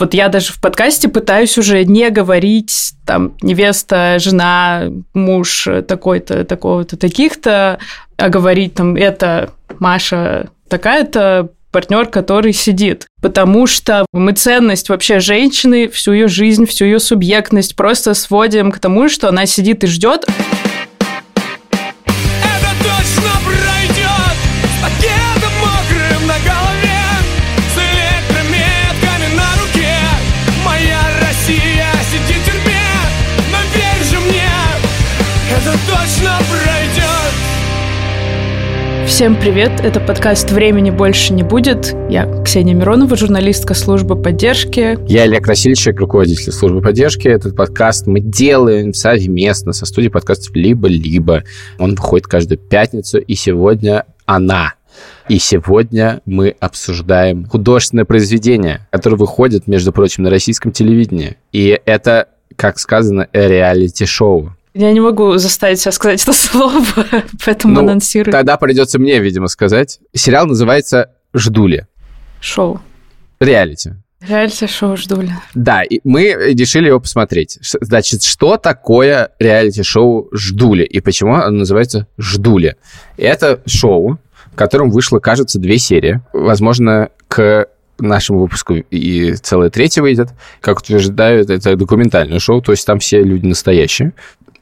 Вот я даже в подкасте пытаюсь уже не говорить там невеста, жена, муж такой-то, такого-то, таких-то, а говорить там это Маша такая-то, партнер, который сидит. Потому что мы ценность вообще женщины, всю ее жизнь, всю ее субъектность просто сводим к тому, что она сидит и ждет. Всем привет, это подкаст «Времени больше не будет». Я Ксения Миронова, журналистка службы поддержки. Я Олег Красильщик, руководитель службы поддержки. Этот подкаст мы делаем совместно со студией подкастов «Либо-либо». Он выходит каждую пятницу, и сегодня она и сегодня мы обсуждаем художественное произведение, которое выходит, между прочим, на российском телевидении. И это, как сказано, реалити-шоу. Я не могу заставить себя сказать это слово, поэтому ну, анонсирую. Тогда придется мне, видимо, сказать. Сериал называется «Ждули». Шоу. Реалити. Реалити-шоу «Ждули». Да, и мы решили его посмотреть. Значит, что такое реалити-шоу «Ждули» и почему оно называется «Ждули»? Это шоу, в котором вышло, кажется, две серии. Возможно, к нашему выпуску и целая третья выйдет. Как утверждают, это документальное шоу, то есть там все люди настоящие.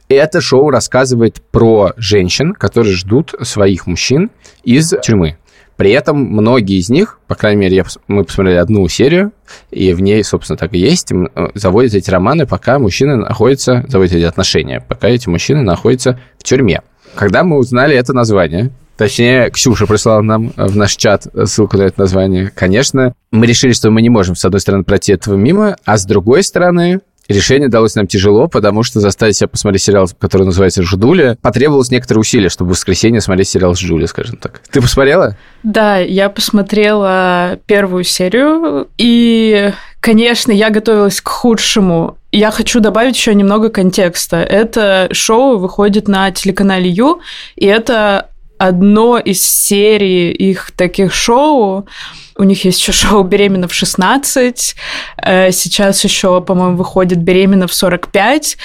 Это шоу рассказывает про женщин, которые ждут своих мужчин из тюрьмы. При этом многие из них, по крайней мере, я, мы посмотрели одну серию, и в ней, собственно, так и есть, э, заводят эти романы, пока мужчины находятся, заводят эти отношения, пока эти мужчины находятся в тюрьме. Когда мы узнали это название, Точнее, Ксюша прислала нам в наш чат ссылку на это название. Конечно, мы решили, что мы не можем, с одной стороны, пройти этого мимо, а с другой стороны, Решение далось нам тяжело, потому что заставить себя посмотреть сериал, который называется «Ждуля», потребовалось некоторые усилия, чтобы в воскресенье смотреть сериал «Ждуля», скажем так. Ты посмотрела? Да, я посмотрела первую серию, и, конечно, я готовилась к худшему. Я хочу добавить еще немного контекста. Это шоу выходит на телеканале Ю, и это одно из серий их таких шоу, у них есть еще шоу «Беременна в 16». Э, сейчас еще, по-моему, выходит «Беременна в 45».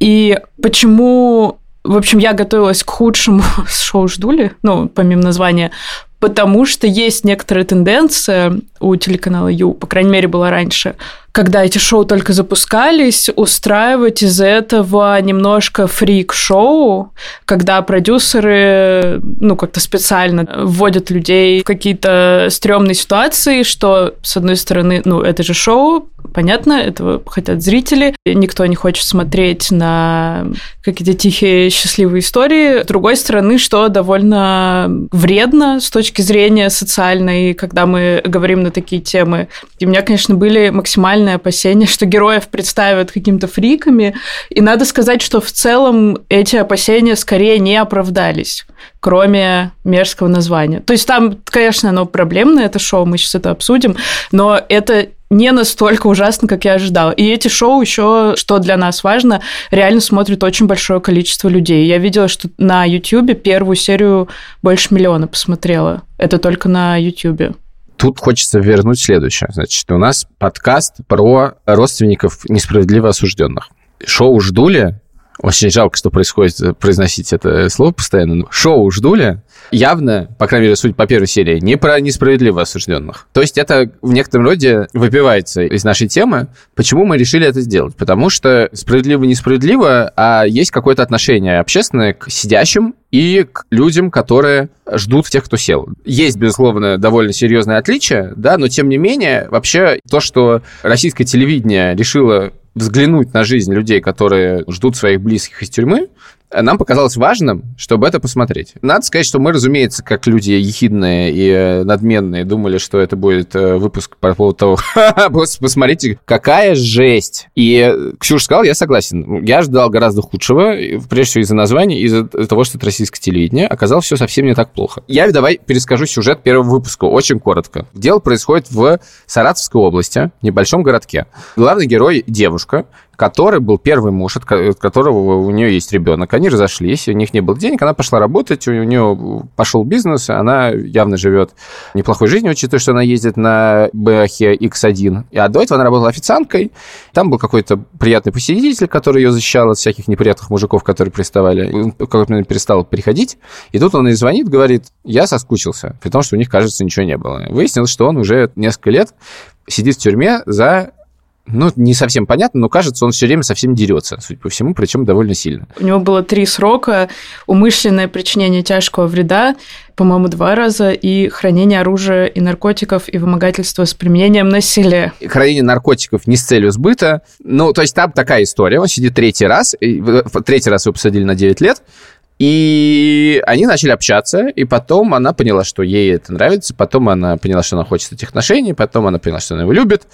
И почему в общем, я готовилась к худшему шоу «Ждули», ну, помимо названия, потому что есть некоторая тенденция у телеканала Ю, по крайней мере, была раньше, когда эти шоу только запускались, устраивать из этого немножко фрик-шоу, когда продюсеры, ну, как-то специально вводят людей в какие-то стрёмные ситуации, что, с одной стороны, ну, это же шоу, понятно, этого хотят зрители, никто не хочет смотреть на какие-то тихие, счастливые истории. С другой стороны, что довольно вредно с точки зрения социальной, когда мы говорим на такие темы. И у меня, конечно, были максимально реальное опасение, что героев представят какими-то фриками. И надо сказать, что в целом эти опасения скорее не оправдались, кроме мерзкого названия. То есть там, конечно, оно проблемное, это шоу, мы сейчас это обсудим, но это не настолько ужасно, как я ожидала. И эти шоу еще, что для нас важно, реально смотрит очень большое количество людей. Я видела, что на YouTube первую серию больше миллиона посмотрела. Это только на YouTube. Тут хочется вернуть следующее. Значит, у нас подкаст про родственников несправедливо осужденных. Шоу «Ждули» Очень жалко, что происходит произносить это слово постоянно. Шоу «Ждули» явно, по крайней мере, суть по первой серии, не про несправедливо осужденных. То есть это в некотором роде выпивается из нашей темы. Почему мы решили это сделать? Потому что справедливо-несправедливо, а есть какое-то отношение общественное к сидящим и к людям, которые ждут тех, кто сел. Есть, безусловно, довольно серьезное отличие, да, но тем не менее, вообще то, что российское телевидение решило взглянуть на жизнь людей, которые ждут своих близких из тюрьмы, нам показалось важным, чтобы это посмотреть. Надо сказать, что мы, разумеется, как люди ехидные и э, надменные, думали, что это будет э, выпуск по поводу того, посмотрите, какая жесть. И Ксюша сказал, я согласен. Я ждал гораздо худшего, прежде всего из-за названия, из-за того, что это российское телевидение. Оказалось, все совсем не так плохо. Я давай перескажу сюжет первого выпуска, очень коротко. Дело происходит в Саратовской области, небольшом городке. Главный герой – девушка, девушка, который был первый муж, от которого у нее есть ребенок. Они разошлись, у них не было денег, она пошла работать, у нее пошел бизнес, она явно живет неплохой жизнью, учитывая, что она ездит на Бэхе X1. А до этого она работала официанткой. Там был какой-то приятный посетитель, который ее защищал от всяких неприятных мужиков, которые приставали. Как-то перестал приходить. И тут он ей звонит, говорит, я соскучился, при том, что у них, кажется, ничего не было. Выяснилось, что он уже несколько лет сидит в тюрьме за ну, не совсем понятно, но кажется, он все время совсем дерется, судя по всему, причем довольно сильно. У него было три срока. Умышленное причинение тяжкого вреда, по-моему, два раза, и хранение оружия и наркотиков и вымогательство с применением насилия. Хранение наркотиков не с целью сбыта. Ну, то есть там такая история. Он сидит третий раз, третий раз его посадили на 9 лет, и они начали общаться, и потом она поняла, что ей это нравится, потом она поняла, что она хочет этих отношений, потом она поняла, что она его любит.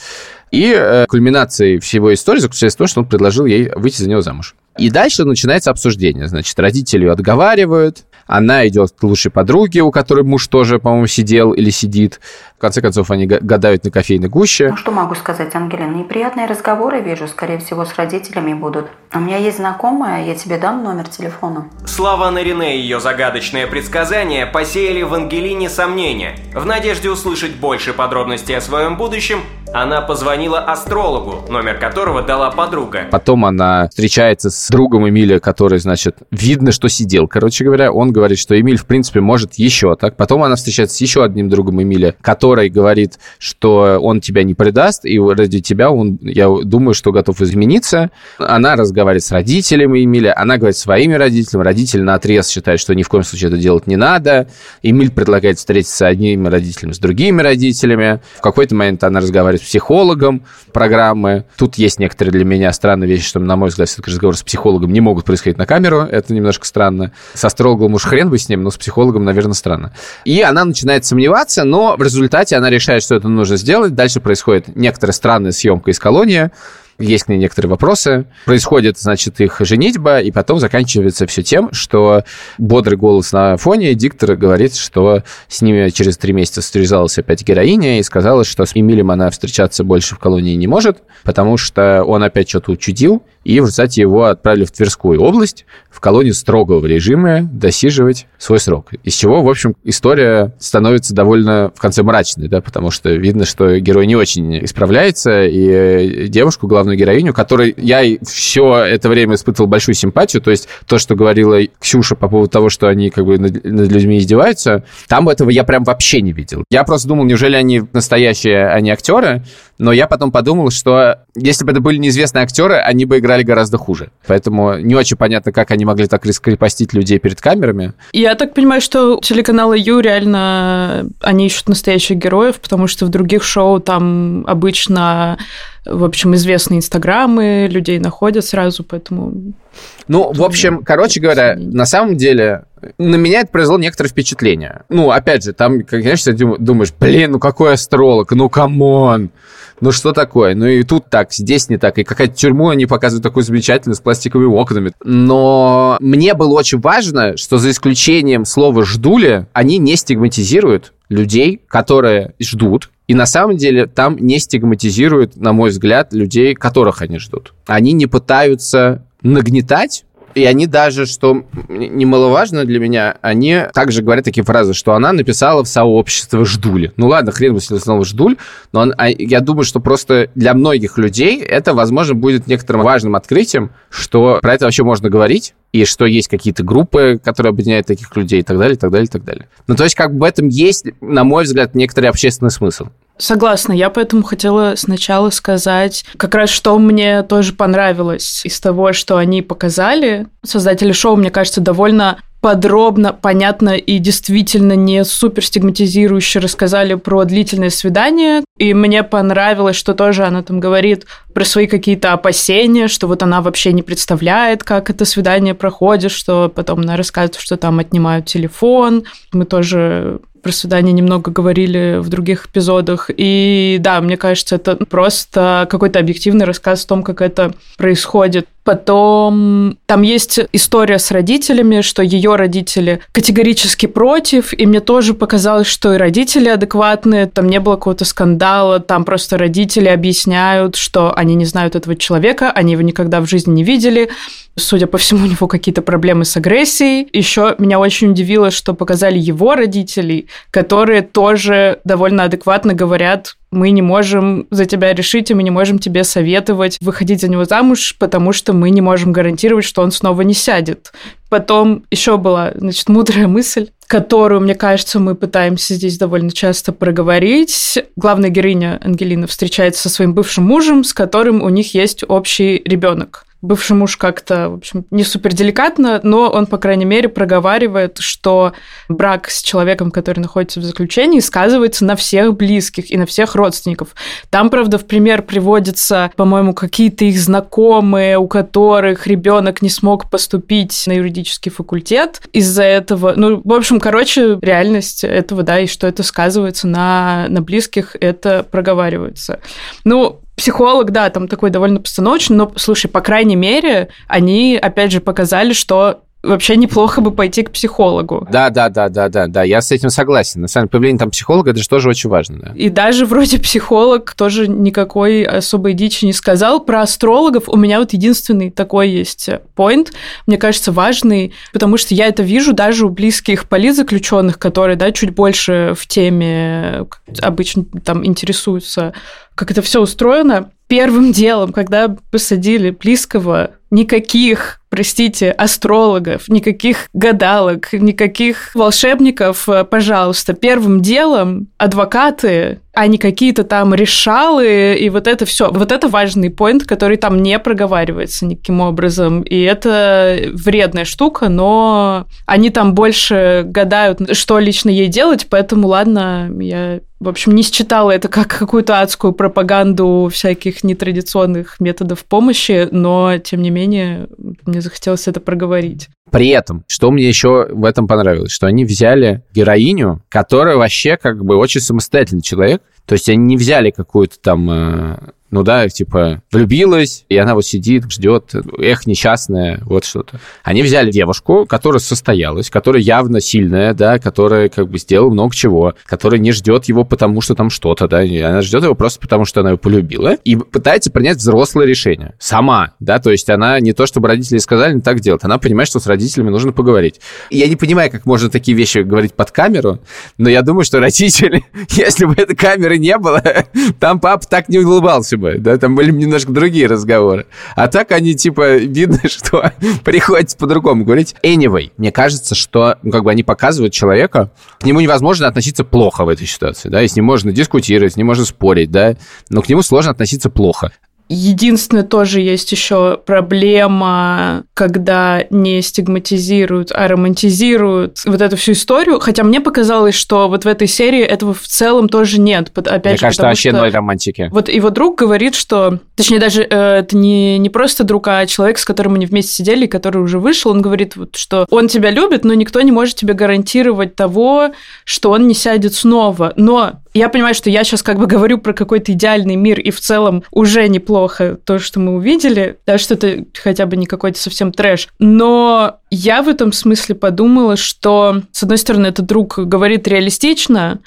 И э, кульминацией всего истории заключается в том, что он предложил ей выйти за него замуж. И дальше начинается обсуждение. Значит, родители ее отговаривают, она идет к лучшей подруге, у которой муж тоже, по-моему, сидел или сидит. В конце концов, они гадают на кофейной гуще. Ну, что могу сказать, Ангелина? Неприятные разговоры, вижу, скорее всего, с родителями будут. У меня есть знакомая, я тебе дам номер телефона. Слова Нарине и ее загадочное предсказание посеяли в Ангелине сомнения. В надежде услышать больше подробностей о своем будущем, она позвонила астрологу, номер которого дала подруга. Потом она встречается с другом Эмиля, который, значит, видно, что сидел, короче говоря. Он говорит, что Эмиль, в принципе, может еще так. Потом она встречается с еще одним другом Эмиля, который говорит, что он тебя не предаст, и ради тебя он, я думаю, что готов измениться. Она разговаривает с родителями Эмиля, она говорит своими родителями. Родители на отрез считают, что ни в коем случае это делать не надо. Эмиль предлагает встретиться с одними родителями, с другими родителями. В какой-то момент она разговаривает с психологом программы. Тут есть некоторые для меня странные вещи, что, на мой взгляд, все-таки разговор с психологом не могут происходить на камеру. Это немножко странно. С астрологом уж хрен бы с ним, но с психологом, наверное, странно. И она начинает сомневаться, но в результате она решает, что это нужно сделать. Дальше происходит некоторая странная съемка из колонии, есть к ней некоторые вопросы. Происходит, значит, их женитьба, и потом заканчивается все тем, что бодрый голос на фоне диктора говорит, что с ними через три месяца связалась опять героиня и сказала, что с Эмилем она встречаться больше в колонии не может, потому что он опять что-то учудил, и в результате его отправили в Тверскую область, в колонию строгого режима, досиживать свой срок. Из чего, в общем, история становится довольно в конце мрачной, да, потому что видно, что герой не очень исправляется, и девушку, главную героиню, которой я все это время испытывал большую симпатию, то есть то, что говорила Ксюша по поводу того, что они как бы над, над людьми издеваются, там этого я прям вообще не видел. Я просто думал, неужели они настоящие, а не актеры, но я потом подумал, что если бы это были неизвестные актеры, они бы играли гораздо хуже. Поэтому не очень понятно, как они могли так раскрепостить людей перед камерами. Я так понимаю, что телеканалы Ю реально, они ищут настоящих героев, потому что в других шоу там обычно, в общем, известные инстаграмы людей находят сразу, поэтому... Ну, в общем, короче говоря, на самом деле на меня это произвело некоторое впечатление. Ну, опять же, там, конечно, думаешь, блин, ну какой астролог, ну come on ну что такое? Ну и тут так, здесь не так. И какая-то тюрьму они показывают такую замечательную с пластиковыми окнами. Но мне было очень важно, что за исключением слова «ждули», они не стигматизируют людей, которые ждут, и на самом деле там не стигматизируют, на мой взгляд, людей, которых они ждут. Они не пытаются нагнетать и они даже, что немаловажно для меня, они также говорят такие фразы, что она написала в сообщество Ждули. Ну ладно, хрен бы снова Ждуль, но он, а, я думаю, что просто для многих людей это, возможно, будет некоторым важным открытием, что про это вообще можно говорить, и что есть какие-то группы, которые объединяют таких людей и так далее, и так далее, и так далее. Ну, то есть, как бы в этом есть, на мой взгляд, некоторый общественный смысл. Согласна, я поэтому хотела сначала сказать как раз, что мне тоже понравилось из того, что они показали. Создатели шоу, мне кажется, довольно подробно, понятно и действительно не супер стигматизирующе рассказали про длительное свидание. И мне понравилось, что тоже она там говорит про свои какие-то опасения, что вот она вообще не представляет, как это свидание проходит, что потом она рассказывает, что там отнимают телефон. Мы тоже про свидание немного говорили в других эпизодах. И да, мне кажется, это просто какой-то объективный рассказ о том, как это происходит. Потом там есть история с родителями, что ее родители категорически против, и мне тоже показалось, что и родители адекватные, там не было какого-то скандала, там просто родители объясняют, что они не знают этого человека, они его никогда в жизни не видели, Судя по всему, у него какие-то проблемы с агрессией. Еще меня очень удивило, что показали его родителей, которые тоже довольно адекватно говорят, мы не можем за тебя решить, и мы не можем тебе советовать выходить за него замуж, потому что мы не можем гарантировать, что он снова не сядет. Потом еще была, значит, мудрая мысль, которую, мне кажется, мы пытаемся здесь довольно часто проговорить. Главная героиня Ангелина встречается со своим бывшим мужем, с которым у них есть общий ребенок бывший муж как-то, в общем, не супер деликатно, но он, по крайней мере, проговаривает, что брак с человеком, который находится в заключении, сказывается на всех близких и на всех родственников. Там, правда, в пример приводятся, по-моему, какие-то их знакомые, у которых ребенок не смог поступить на юридический факультет из-за этого. Ну, в общем, короче, реальность этого, да, и что это сказывается на, на близких, это проговаривается. Ну, Психолог, да, там такой довольно постановочный, но, слушай, по крайней мере, они, опять же, показали, что вообще неплохо бы пойти к психологу. Да, да, да, да, да, да, я с этим согласен. На самом деле, появление там психолога, это же тоже очень важно. Да. И даже вроде психолог тоже никакой особой дичи не сказал. Про астрологов у меня вот единственный такой есть point, мне кажется, важный, потому что я это вижу даже у близких политзаключенных, которые, да, чуть больше в теме обычно там интересуются как это все устроено. Первым делом, когда посадили близкого, никаких, простите, астрологов, никаких гадалок, никаких волшебников, э, пожалуйста. Первым делом адвокаты, а не какие-то там решалы, и вот это все. Вот это важный поинт, который там не проговаривается никаким образом. И это вредная штука, но они там больше гадают, что лично ей делать, поэтому ладно, я в общем, не считала это как какую-то адскую пропаганду всяких нетрадиционных методов помощи, но, тем не менее, мне захотелось это проговорить. При этом, что мне еще в этом понравилось, что они взяли героиню, которая вообще как бы очень самостоятельный человек, то есть они не взяли какую-то там э, ну да, типа, влюбилась, и она вот сидит, ждет, эх, несчастная, вот что-то. Они взяли девушку, которая состоялась, которая явно сильная, да, которая как бы сделала много чего, которая не ждет его потому, что там что-то, да, она ждет его просто потому, что она его полюбила, и пытается принять взрослое решение. Сама, да, то есть она не то, чтобы родители сказали, не так делать, она понимает, что с родителями нужно поговорить. Я не понимаю, как можно такие вещи говорить под камеру, но я думаю, что родители, если бы этой камеры не было, там папа так не улыбался бы, да, там были немножко другие разговоры. А так они, типа, видно, что приходится по-другому говорить. Anyway, мне кажется, что, ну, как бы они показывают человека, к нему невозможно относиться плохо в этой ситуации, да, и с ним можно дискутировать, с ним можно спорить, да, но к нему сложно относиться плохо. Единственное, тоже есть еще проблема, когда не стигматизируют, а романтизируют вот эту всю историю. Хотя мне показалось, что вот в этой серии этого в целом тоже нет. Опять мне же, кажется, вообще что... ноль романтики. Вот его друг говорит, что... Точнее, даже э, это не, не просто друг, а человек, с которым они вместе сидели, который уже вышел. Он говорит, вот, что он тебя любит, но никто не может тебе гарантировать того, что он не сядет снова. Но я понимаю, что я сейчас как бы говорю про какой-то идеальный мир, и в целом уже неплохо то, что мы увидели, да, что это хотя бы не какой-то совсем трэш. Но я в этом смысле подумала, что, с одной стороны, этот друг говорит реалистично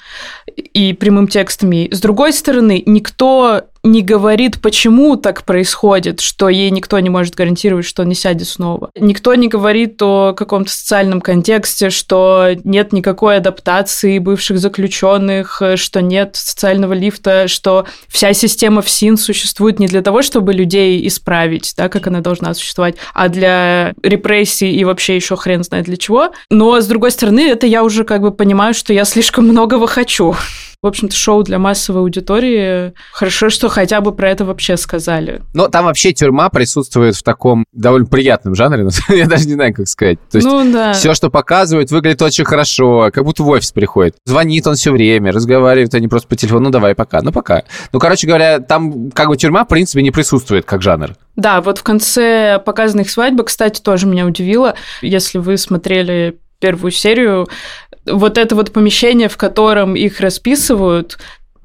и прямым текстом, и с другой стороны, никто не говорит, почему так происходит, что ей никто не может гарантировать, что он не сядет снова. Никто не говорит о каком-то социальном контексте, что нет никакой адаптации бывших заключенных, что нет социального лифта, что вся система ФСИН существует не для того, чтобы людей исправить, да, как она должна существовать, а для репрессий и вообще еще хрен знает для чего. Но, с другой стороны, это я уже как бы понимаю, что я слишком многого хочу в общем-то, шоу для массовой аудитории. Хорошо, что хотя бы про это вообще сказали. Но там вообще тюрьма присутствует в таком довольно приятном жанре, я даже не знаю, как сказать. То есть ну, да. все, что показывают, выглядит очень хорошо, как будто в офис приходит. Звонит он все время, разговаривает они просто по телефону, ну давай, пока, ну пока. Ну, короче говоря, там как бы тюрьма, в принципе, не присутствует как жанр. Да, вот в конце показанных свадьбы, кстати, тоже меня удивило. Если вы смотрели первую серию, вот это вот помещение, в котором их расписывают,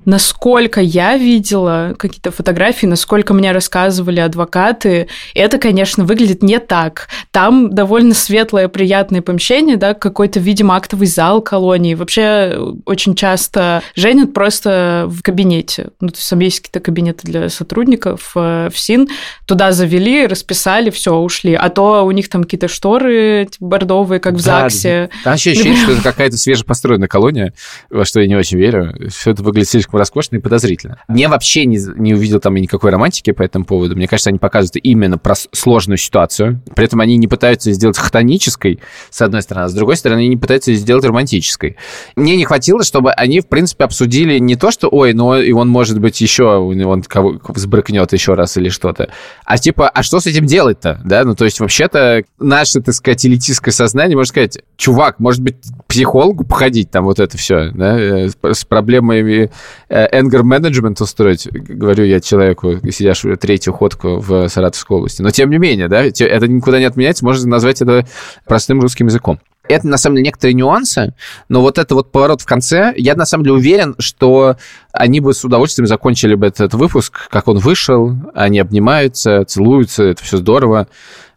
насколько я видела какие-то фотографии, насколько мне рассказывали адвокаты, это, конечно, выглядит не так. Там довольно светлое, приятное помещение, да, какой-то, видимо, актовый зал колонии. Вообще очень часто женят просто в кабинете. Ну, то есть там есть какие-то кабинеты для сотрудников э, в СИН. Туда завели, расписали, все, ушли. А то у них там какие-то шторы типа, бордовые, как в да, ЗАГСе. Там вообще ощущение, что это какая-то свежепостроенная колония, во что я не очень верю. Все это выглядит слишком роскошно и подозрительно. Мне вообще не, не увидел там никакой романтики по этому поводу. Мне кажется, они показывают именно про сложную ситуацию. При этом они не пытаются сделать хтонической, с одной стороны, а с другой стороны, они не пытаются сделать романтической. Мне не хватило, чтобы они, в принципе, обсудили не то, что, ой, ну, и он, может быть, еще, он кого сбрыкнет еще раз или что-то, а типа, а что с этим делать-то, да? Ну, то есть, вообще-то, наше, так сказать, элитистское сознание может сказать, чувак, может быть, психологу походить, там вот это все, да, э, с проблемами anger management устроить, говорю я человеку, сидящему третью ходку в Саратовской области. Но тем не менее, да, это никуда не отменяется, можно назвать это простым русским языком. Это, на самом деле, некоторые нюансы, но вот это вот поворот в конце, я, на самом деле, уверен, что они бы с удовольствием закончили бы этот выпуск, как он вышел, они обнимаются, целуются, это все здорово,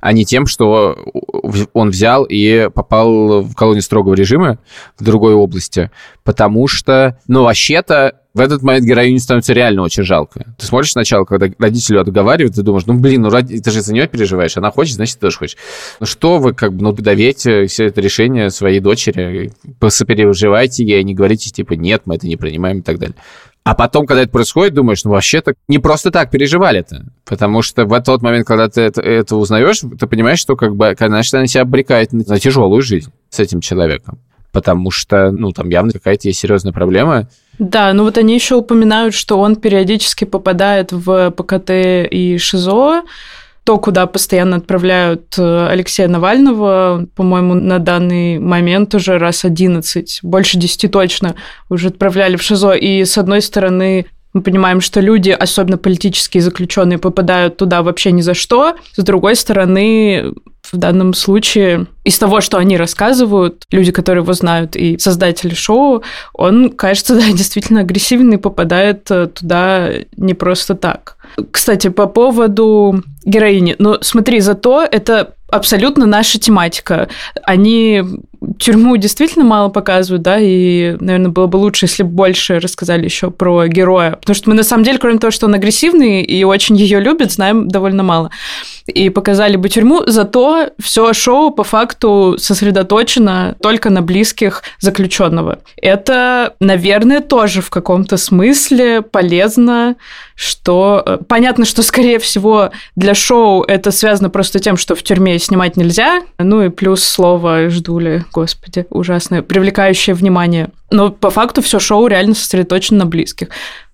а не тем, что он взял и попал в колонию строгого режима в другой области, потому что, ну, вообще-то, в этот момент героиню становится реально очень жалко. Ты смотришь сначала, когда родителю отговаривают, ты думаешь, ну, блин, ну, ты же за нее переживаешь, она хочет, значит, ты тоже хочешь. Ну, что вы, как бы, ну, доверьте все это решение своей дочери, посопереживайте ей, не говорите, типа, нет, мы это не принимаем и так далее. А потом, когда это происходит, думаешь, ну вообще-то не просто так переживали это. Потому что в тот момент, когда ты это, это узнаешь, ты понимаешь, что как бы, значит, она себя обрекает на тяжелую жизнь с этим человеком. Потому что, ну, там явно какая-то есть серьезная проблема. Да, ну вот они еще упоминают, что он периодически попадает в ПКТ и ШИЗО, то, куда постоянно отправляют э, Алексея Навального, по-моему, на данный момент уже раз 11, больше 10 точно, уже отправляли в ШИЗО. И, с одной стороны, мы понимаем, что люди, особенно политические заключенные, попадают туда вообще ни за что. С другой стороны, в данном случае из того, что они рассказывают, люди, которые его знают, и создатели шоу, он, кажется, да, действительно агрессивный, попадает э, туда не просто так. Кстати, по поводу героини. Ну, смотри, зато это абсолютно наша тематика. Они тюрьму действительно мало показывают, да, и, наверное, было бы лучше, если бы больше рассказали еще про героя. Потому что мы, на самом деле, кроме того, что он агрессивный и очень ее любит, знаем довольно мало. И показали бы тюрьму, зато все шоу по факту сосредоточено только на близких заключенного. Это, наверное, тоже в каком-то смысле полезно, что э, понятно, что, скорее всего, для шоу это связано просто тем, что в тюрьме снимать нельзя, ну и плюс слово «ждули», господи, ужасное, привлекающее внимание. Но по факту все шоу реально сосредоточено на близких.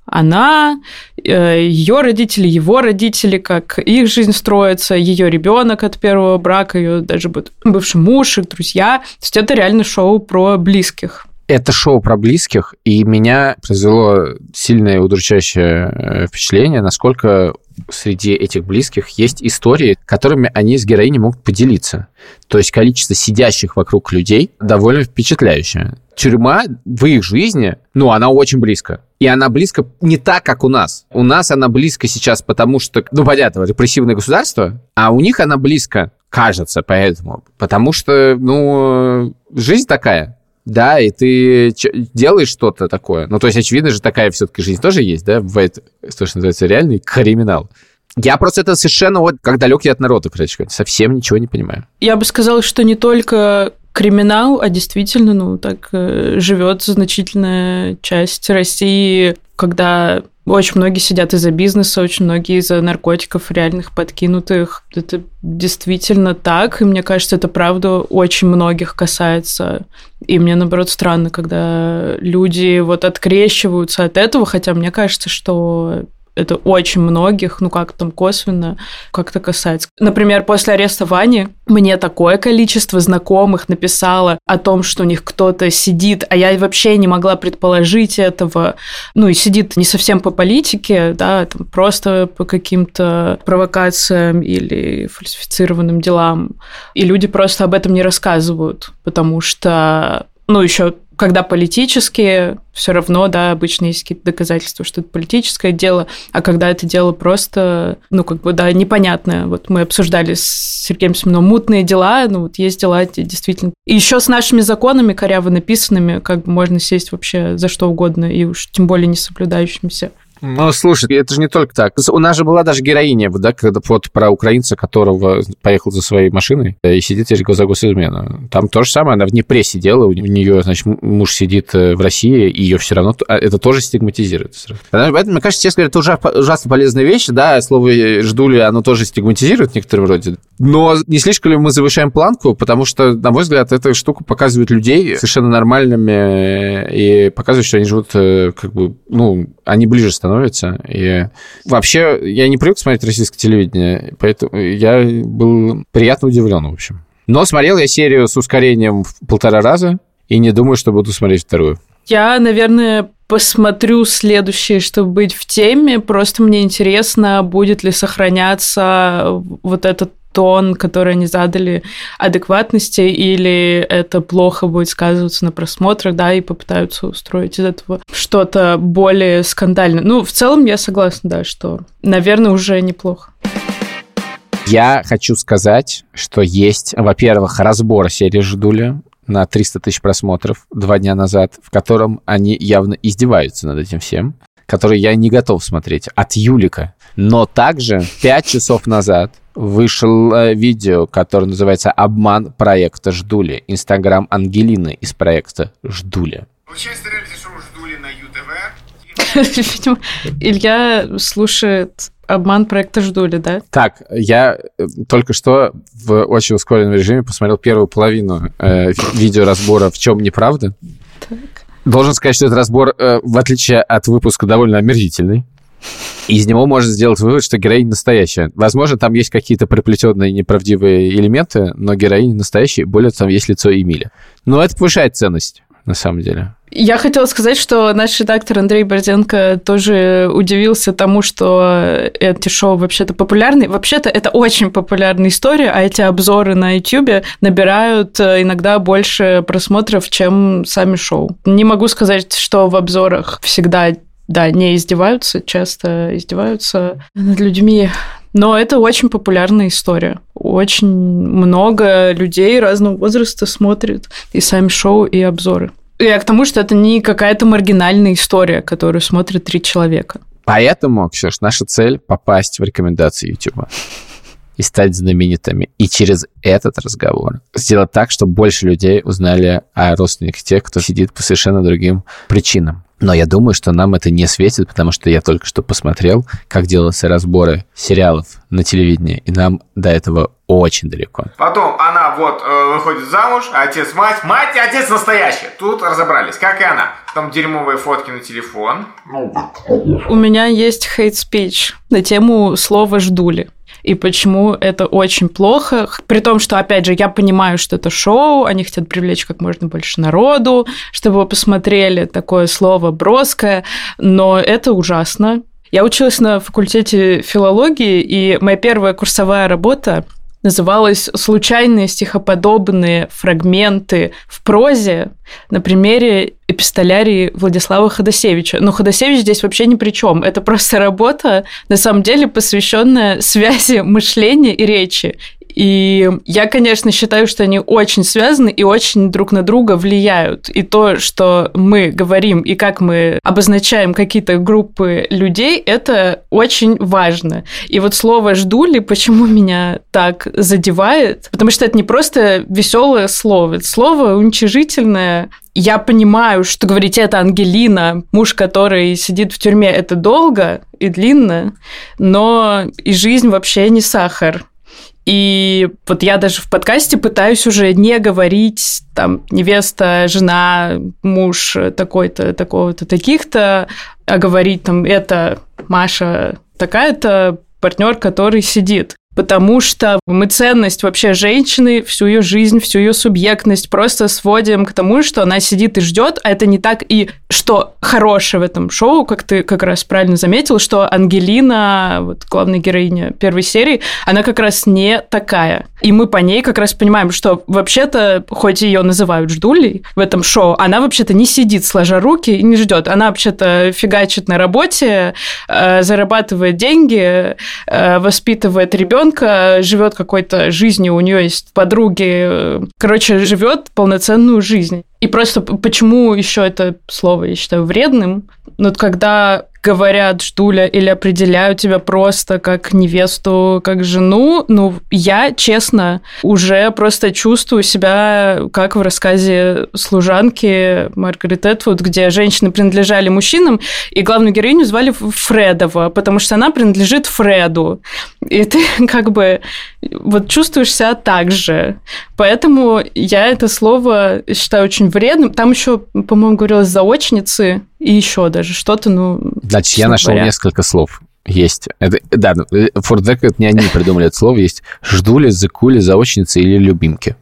Она, э, ее родители, его родители, как их жизнь строится, ее ребенок от первого брака, ее даже бывший муж, их друзья. То есть это реально шоу про близких. Это шоу про близких, и меня произвело сильное удручающее э, впечатление, насколько среди этих близких есть истории, которыми они с героиней могут поделиться. То есть количество сидящих вокруг людей довольно впечатляющее. Тюрьма в их жизни, ну, она очень близко. И она близко не так, как у нас. У нас она близко сейчас, потому что, ну, понятно, репрессивное государство, а у них она близко, кажется, поэтому. Потому что, ну, жизнь такая да, и ты делаешь что-то такое. Ну, то есть, очевидно же, такая все-таки жизнь тоже есть, да, бывает, то, что называется, реальный криминал. Я просто это совершенно вот как далекий от народа, короче, совсем ничего не понимаю. Я бы сказала, что не только криминал, а действительно, ну, так э, живет значительная часть России, когда очень многие сидят из-за бизнеса, очень многие из-за наркотиков реальных подкинутых. Это действительно так, и мне кажется, это правда очень многих касается. И мне, наоборот, странно, когда люди вот открещиваются от этого, хотя мне кажется, что это очень многих, ну как там косвенно, как-то касается. Например, после ареста Вани мне такое количество знакомых написало о том, что у них кто-то сидит, а я вообще не могла предположить этого. Ну и сидит не совсем по политике, да, там просто по каким-то провокациям или фальсифицированным делам. И люди просто об этом не рассказывают, потому что ну, еще когда политические, все равно, да, обычно есть какие-то доказательства, что это политическое дело, а когда это дело просто, ну, как бы, да, непонятное. Вот мы обсуждали с Сергеем Семеновым мутные дела, ну, вот есть дела действительно. И еще с нашими законами коряво написанными, как бы можно сесть вообще за что угодно, и уж тем более не соблюдающимся. Ну, слушай, это же не только так. У нас же была даже героиня, да, когда вот про украинца, которого поехал за своей машиной и сидит теперь за госизмену. Там то же самое, она в Днепре сидела, у нее, значит, муж сидит э, в России, и ее все равно а это тоже стигматизируется. Поэтому, мне кажется, честно говоря, это ужасно полезная вещь, да, слово «ждули», оно тоже стигматизирует в некотором роде. Но не слишком ли мы завышаем планку, потому что, на мой взгляд, эта штука показывает людей совершенно нормальными и показывает, что они живут э, как бы, ну, они ближе становятся. И вообще, я не привык смотреть российское телевидение, поэтому я был приятно удивлен, в общем. Но смотрел я серию с ускорением в полтора раза, и не думаю, что буду смотреть вторую. Я, наверное, посмотрю следующее, чтобы быть в теме. Просто мне интересно, будет ли сохраняться вот этот тон, который они задали, адекватности, или это плохо будет сказываться на просмотрах, да, и попытаются устроить из этого что-то более скандальное. Ну, в целом я согласна, да, что, наверное, уже неплохо. Я хочу сказать, что есть, во-первых, разбор серии «Ждуля», на 300 тысяч просмотров два дня назад, в котором они явно издеваются над этим всем, который я не готов смотреть, от Юлика. Но также 5 часов назад вышло э, видео, которое называется «Обман проекта Ждули». Инстаграм Ангелины из проекта Ждули. Видимо, Илья слушает обман проекта Ждули, да? Так, я э, только что в очень ускоренном режиме посмотрел первую половину э, видеоразбора «В чем неправда?». Так. Должен сказать, что этот разбор, э, в отличие от выпуска, довольно омерзительный. Из него можно сделать вывод, что героиня настоящая. Возможно, там есть какие-то приплетенные неправдивые элементы, но героиня настоящая, более того, там есть лицо Эмили. Но это повышает ценность, на самом деле. Я хотела сказать, что наш редактор Андрей Борзенко тоже удивился тому, что эти шоу вообще-то популярны. Вообще-то это очень популярная история, а эти обзоры на YouTube набирают э, иногда больше просмотров, чем сами шоу. Не могу сказать, что в обзорах всегда да, не издеваются, часто издеваются над людьми. Но это очень популярная история. Очень много людей разного возраста смотрят и сами шоу, и обзоры. Я к тому, что это не какая-то маргинальная история, которую смотрят три человека. Поэтому, Ксюш, наша цель — попасть в рекомендации YouTube и стать знаменитыми. И через этот разговор сделать так, чтобы больше людей узнали о родственниках тех, кто сидит по совершенно другим причинам. Но я думаю, что нам это не светит, потому что я только что посмотрел, как делаются разборы сериалов на телевидении, и нам до этого очень далеко. Потом она вот э, выходит замуж, а отец мать, мать и отец настоящий. Тут разобрались, как и она. Там дерьмовые фотки на телефон. У меня есть хейт-спич на тему слова «ждули» и почему это очень плохо. При том, что, опять же, я понимаю, что это шоу, они хотят привлечь как можно больше народу, чтобы вы посмотрели такое слово броское, но это ужасно. Я училась на факультете филологии, и моя первая курсовая работа называлась «Случайные стихоподобные фрагменты в прозе» на примере эпистолярии Владислава Ходосевича. Но Ходосевич здесь вообще ни при чем. Это просто работа, на самом деле, посвященная связи мышления и речи. И я, конечно, считаю, что они очень связаны и очень друг на друга влияют. И то, что мы говорим и как мы обозначаем какие-то группы людей, это очень важно. И вот слово «ждули» почему меня так задевает? Потому что это не просто веселое слово, это слово уничижительное, я понимаю, что говорить это Ангелина, муж, который сидит в тюрьме, это долго и длинно, но и жизнь вообще не сахар. И вот я даже в подкасте пытаюсь уже не говорить там невеста, жена, муж такой-то, такого-то, таких-то, а говорить там это Маша такая-то, партнер, который сидит. Потому что мы ценность вообще женщины, всю ее жизнь, всю ее субъектность просто сводим к тому, что она сидит и ждет, а это не так. И что хорошее в этом шоу, как ты как раз правильно заметил, что Ангелина, вот главная героиня первой серии, она как раз не такая. И мы по ней как раз понимаем, что вообще-то, хоть ее называют ждулей в этом шоу, она вообще-то не сидит сложа руки и не ждет. Она вообще-то фигачит на работе, э, зарабатывает деньги, э, воспитывает ребенка, живет какой-то жизнью, у нее есть подруги, короче, живет полноценную жизнь. И просто почему еще это слово я считаю вредным? Ну, вот когда говорят ждуля или определяют тебя просто как невесту, как жену, ну, я, честно, уже просто чувствую себя как в рассказе служанки Маргарет Этвуд, где женщины принадлежали мужчинам, и главную героиню звали Фредова, потому что она принадлежит Фреду. И ты как бы вот чувствуешь себя так же. Поэтому я это слово считаю очень вредным. Там еще, по-моему, говорилось заочницы и еще даже что-то, ну... Значит, я нашел говоря. несколько слов. Есть. Это, да, Фордек это не они придумали это слово. Есть ждули, зыкули, заочницы или любимки.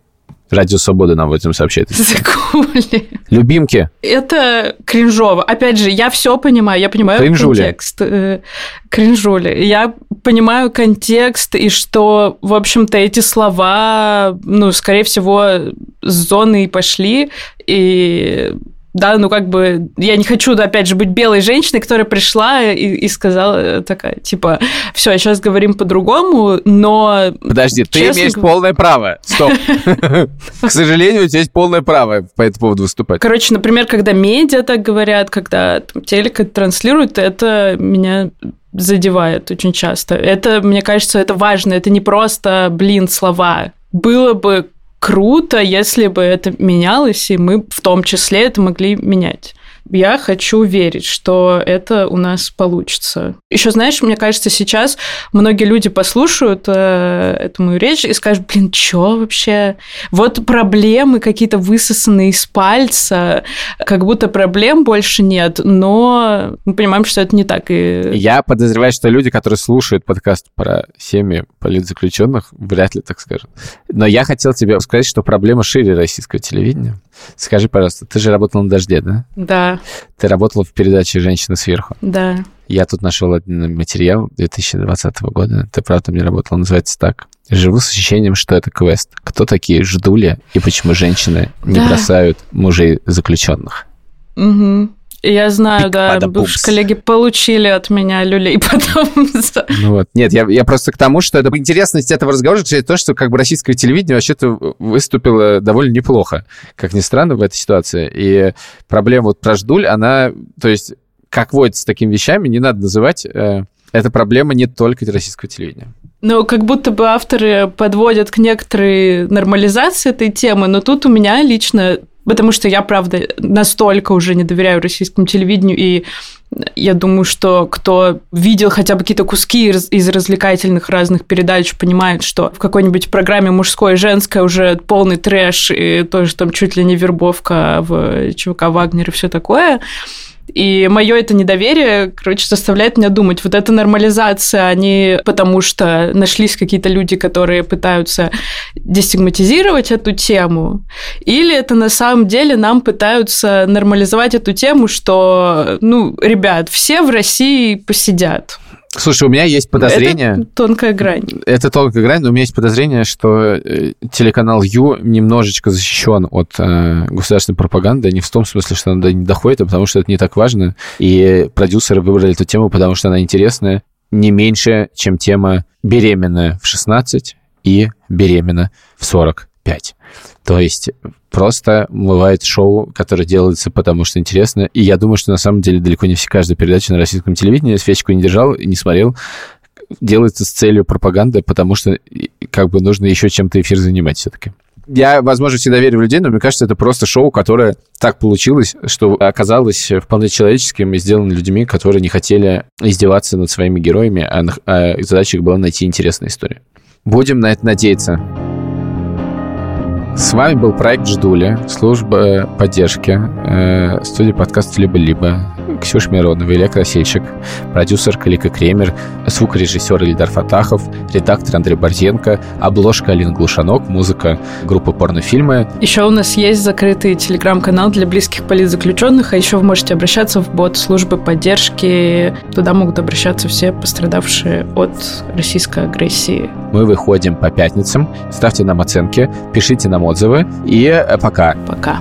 Радио Свободы нам в этом сообщает. Закули. Любимки. Это кринжово. Опять же, я все понимаю. Я понимаю Кринжули. контекст. Э, кринжули. Я понимаю контекст и что, в общем-то, эти слова, ну, скорее всего, с зоны и пошли. И да, ну как бы я не хочу, опять же, быть белой женщиной, которая пришла и, и сказала такая, типа, все, сейчас говорим по-другому, но... Подожди, ты имеешь полное право. Стоп. К сожалению, у тебя есть полное право по этому поводу выступать. Короче, например, когда медиа так говорят, когда телек транслируют, это меня задевает очень часто. Это, мне кажется, это важно. Это не просто, блин, слова. Было бы круто, если бы это менялось, и мы в том числе это могли менять. Я хочу верить, что это у нас получится. Еще, знаешь, мне кажется, сейчас многие люди послушают э, эту мою речь и скажут, блин, что вообще? Вот проблемы какие-то высосанные из пальца, как будто проблем больше нет, но мы понимаем, что это не так. И... Я подозреваю, что люди, которые слушают подкаст про семьи политзаключенных, вряд ли так скажут. Но я хотел тебе сказать, что проблема шире российского телевидения. Скажи, пожалуйста, ты же работал на «Дожде», да? Да. Ты работала в передаче «Женщина сверху». Да. Я тут нашел один материал 2020 года. Ты правда мне работала, называется так. Живу с ощущением, что это квест. Кто такие ждули и почему женщины не да. бросают мужей заключенных? Угу. Я знаю, да, бывшие коллеги получили от меня люлей потом. Ну вот, нет, я, я просто к тому, что это интересность этого разговора, это то, что как бы российское телевидение вообще-то выступило довольно неплохо, как ни странно, в этой ситуации. И проблема вот про ждуль, она, то есть, как водится с такими вещами, не надо называть... Э, это проблема не только российского телевидения. Ну, как будто бы авторы подводят к некоторой нормализации этой темы, но тут у меня лично Потому что я, правда, настолько уже не доверяю российскому телевидению, и я думаю, что кто видел хотя бы какие-то куски из, развлекательных разных передач, понимает, что в какой-нибудь программе мужское и женское уже полный трэш, и тоже там чуть ли не вербовка в ЧВК Вагнер и все такое. И мое это недоверие, короче, заставляет меня думать, вот эта нормализация, они потому что нашлись какие-то люди, которые пытаются дестигматизировать эту тему, или это на самом деле нам пытаются нормализовать эту тему, что, ну, ребят, все в России посидят. Слушай, у меня есть подозрение... Это тонкая грань. Это тонкая грань, но у меня есть подозрение, что э, телеканал Ю немножечко защищен от э, государственной пропаганды, не в том смысле, что она не доходит, а потому что это не так важно. И продюсеры выбрали эту тему, потому что она интересная не меньше, чем тема «беременная в 16» и «беременна в 45». То есть просто бывает шоу, которое делается потому, что интересно. И я думаю, что на самом деле далеко не все каждая передача на российском телевидении, свечку не держал и не смотрел, делается с целью пропаганды, потому что как бы нужно еще чем-то эфир занимать все-таки. Я, возможно, всегда верю в людей, но мне кажется, это просто шоу, которое так получилось, что оказалось вполне человеческим и сделано людьми, которые не хотели издеваться над своими героями, а, а задача их была найти интересную историю. Будем на это надеяться. С вами был проект «Ждули», служба поддержки, э, студия подкаста «Либо-либо». Ксюша Миронова, Илья Красильщик, продюсер Калика Кремер, звукорежиссер Ильдар Фатахов, редактор Андрей Борзенко, обложка Алина Глушанок, музыка группы порнофильмы. Еще у нас есть закрытый телеграм-канал для близких политзаключенных, а еще вы можете обращаться в бот службы поддержки. Туда могут обращаться все пострадавшие от российской агрессии. Мы выходим по пятницам. Ставьте нам оценки, пишите нам отзывы и э, пока. Пока.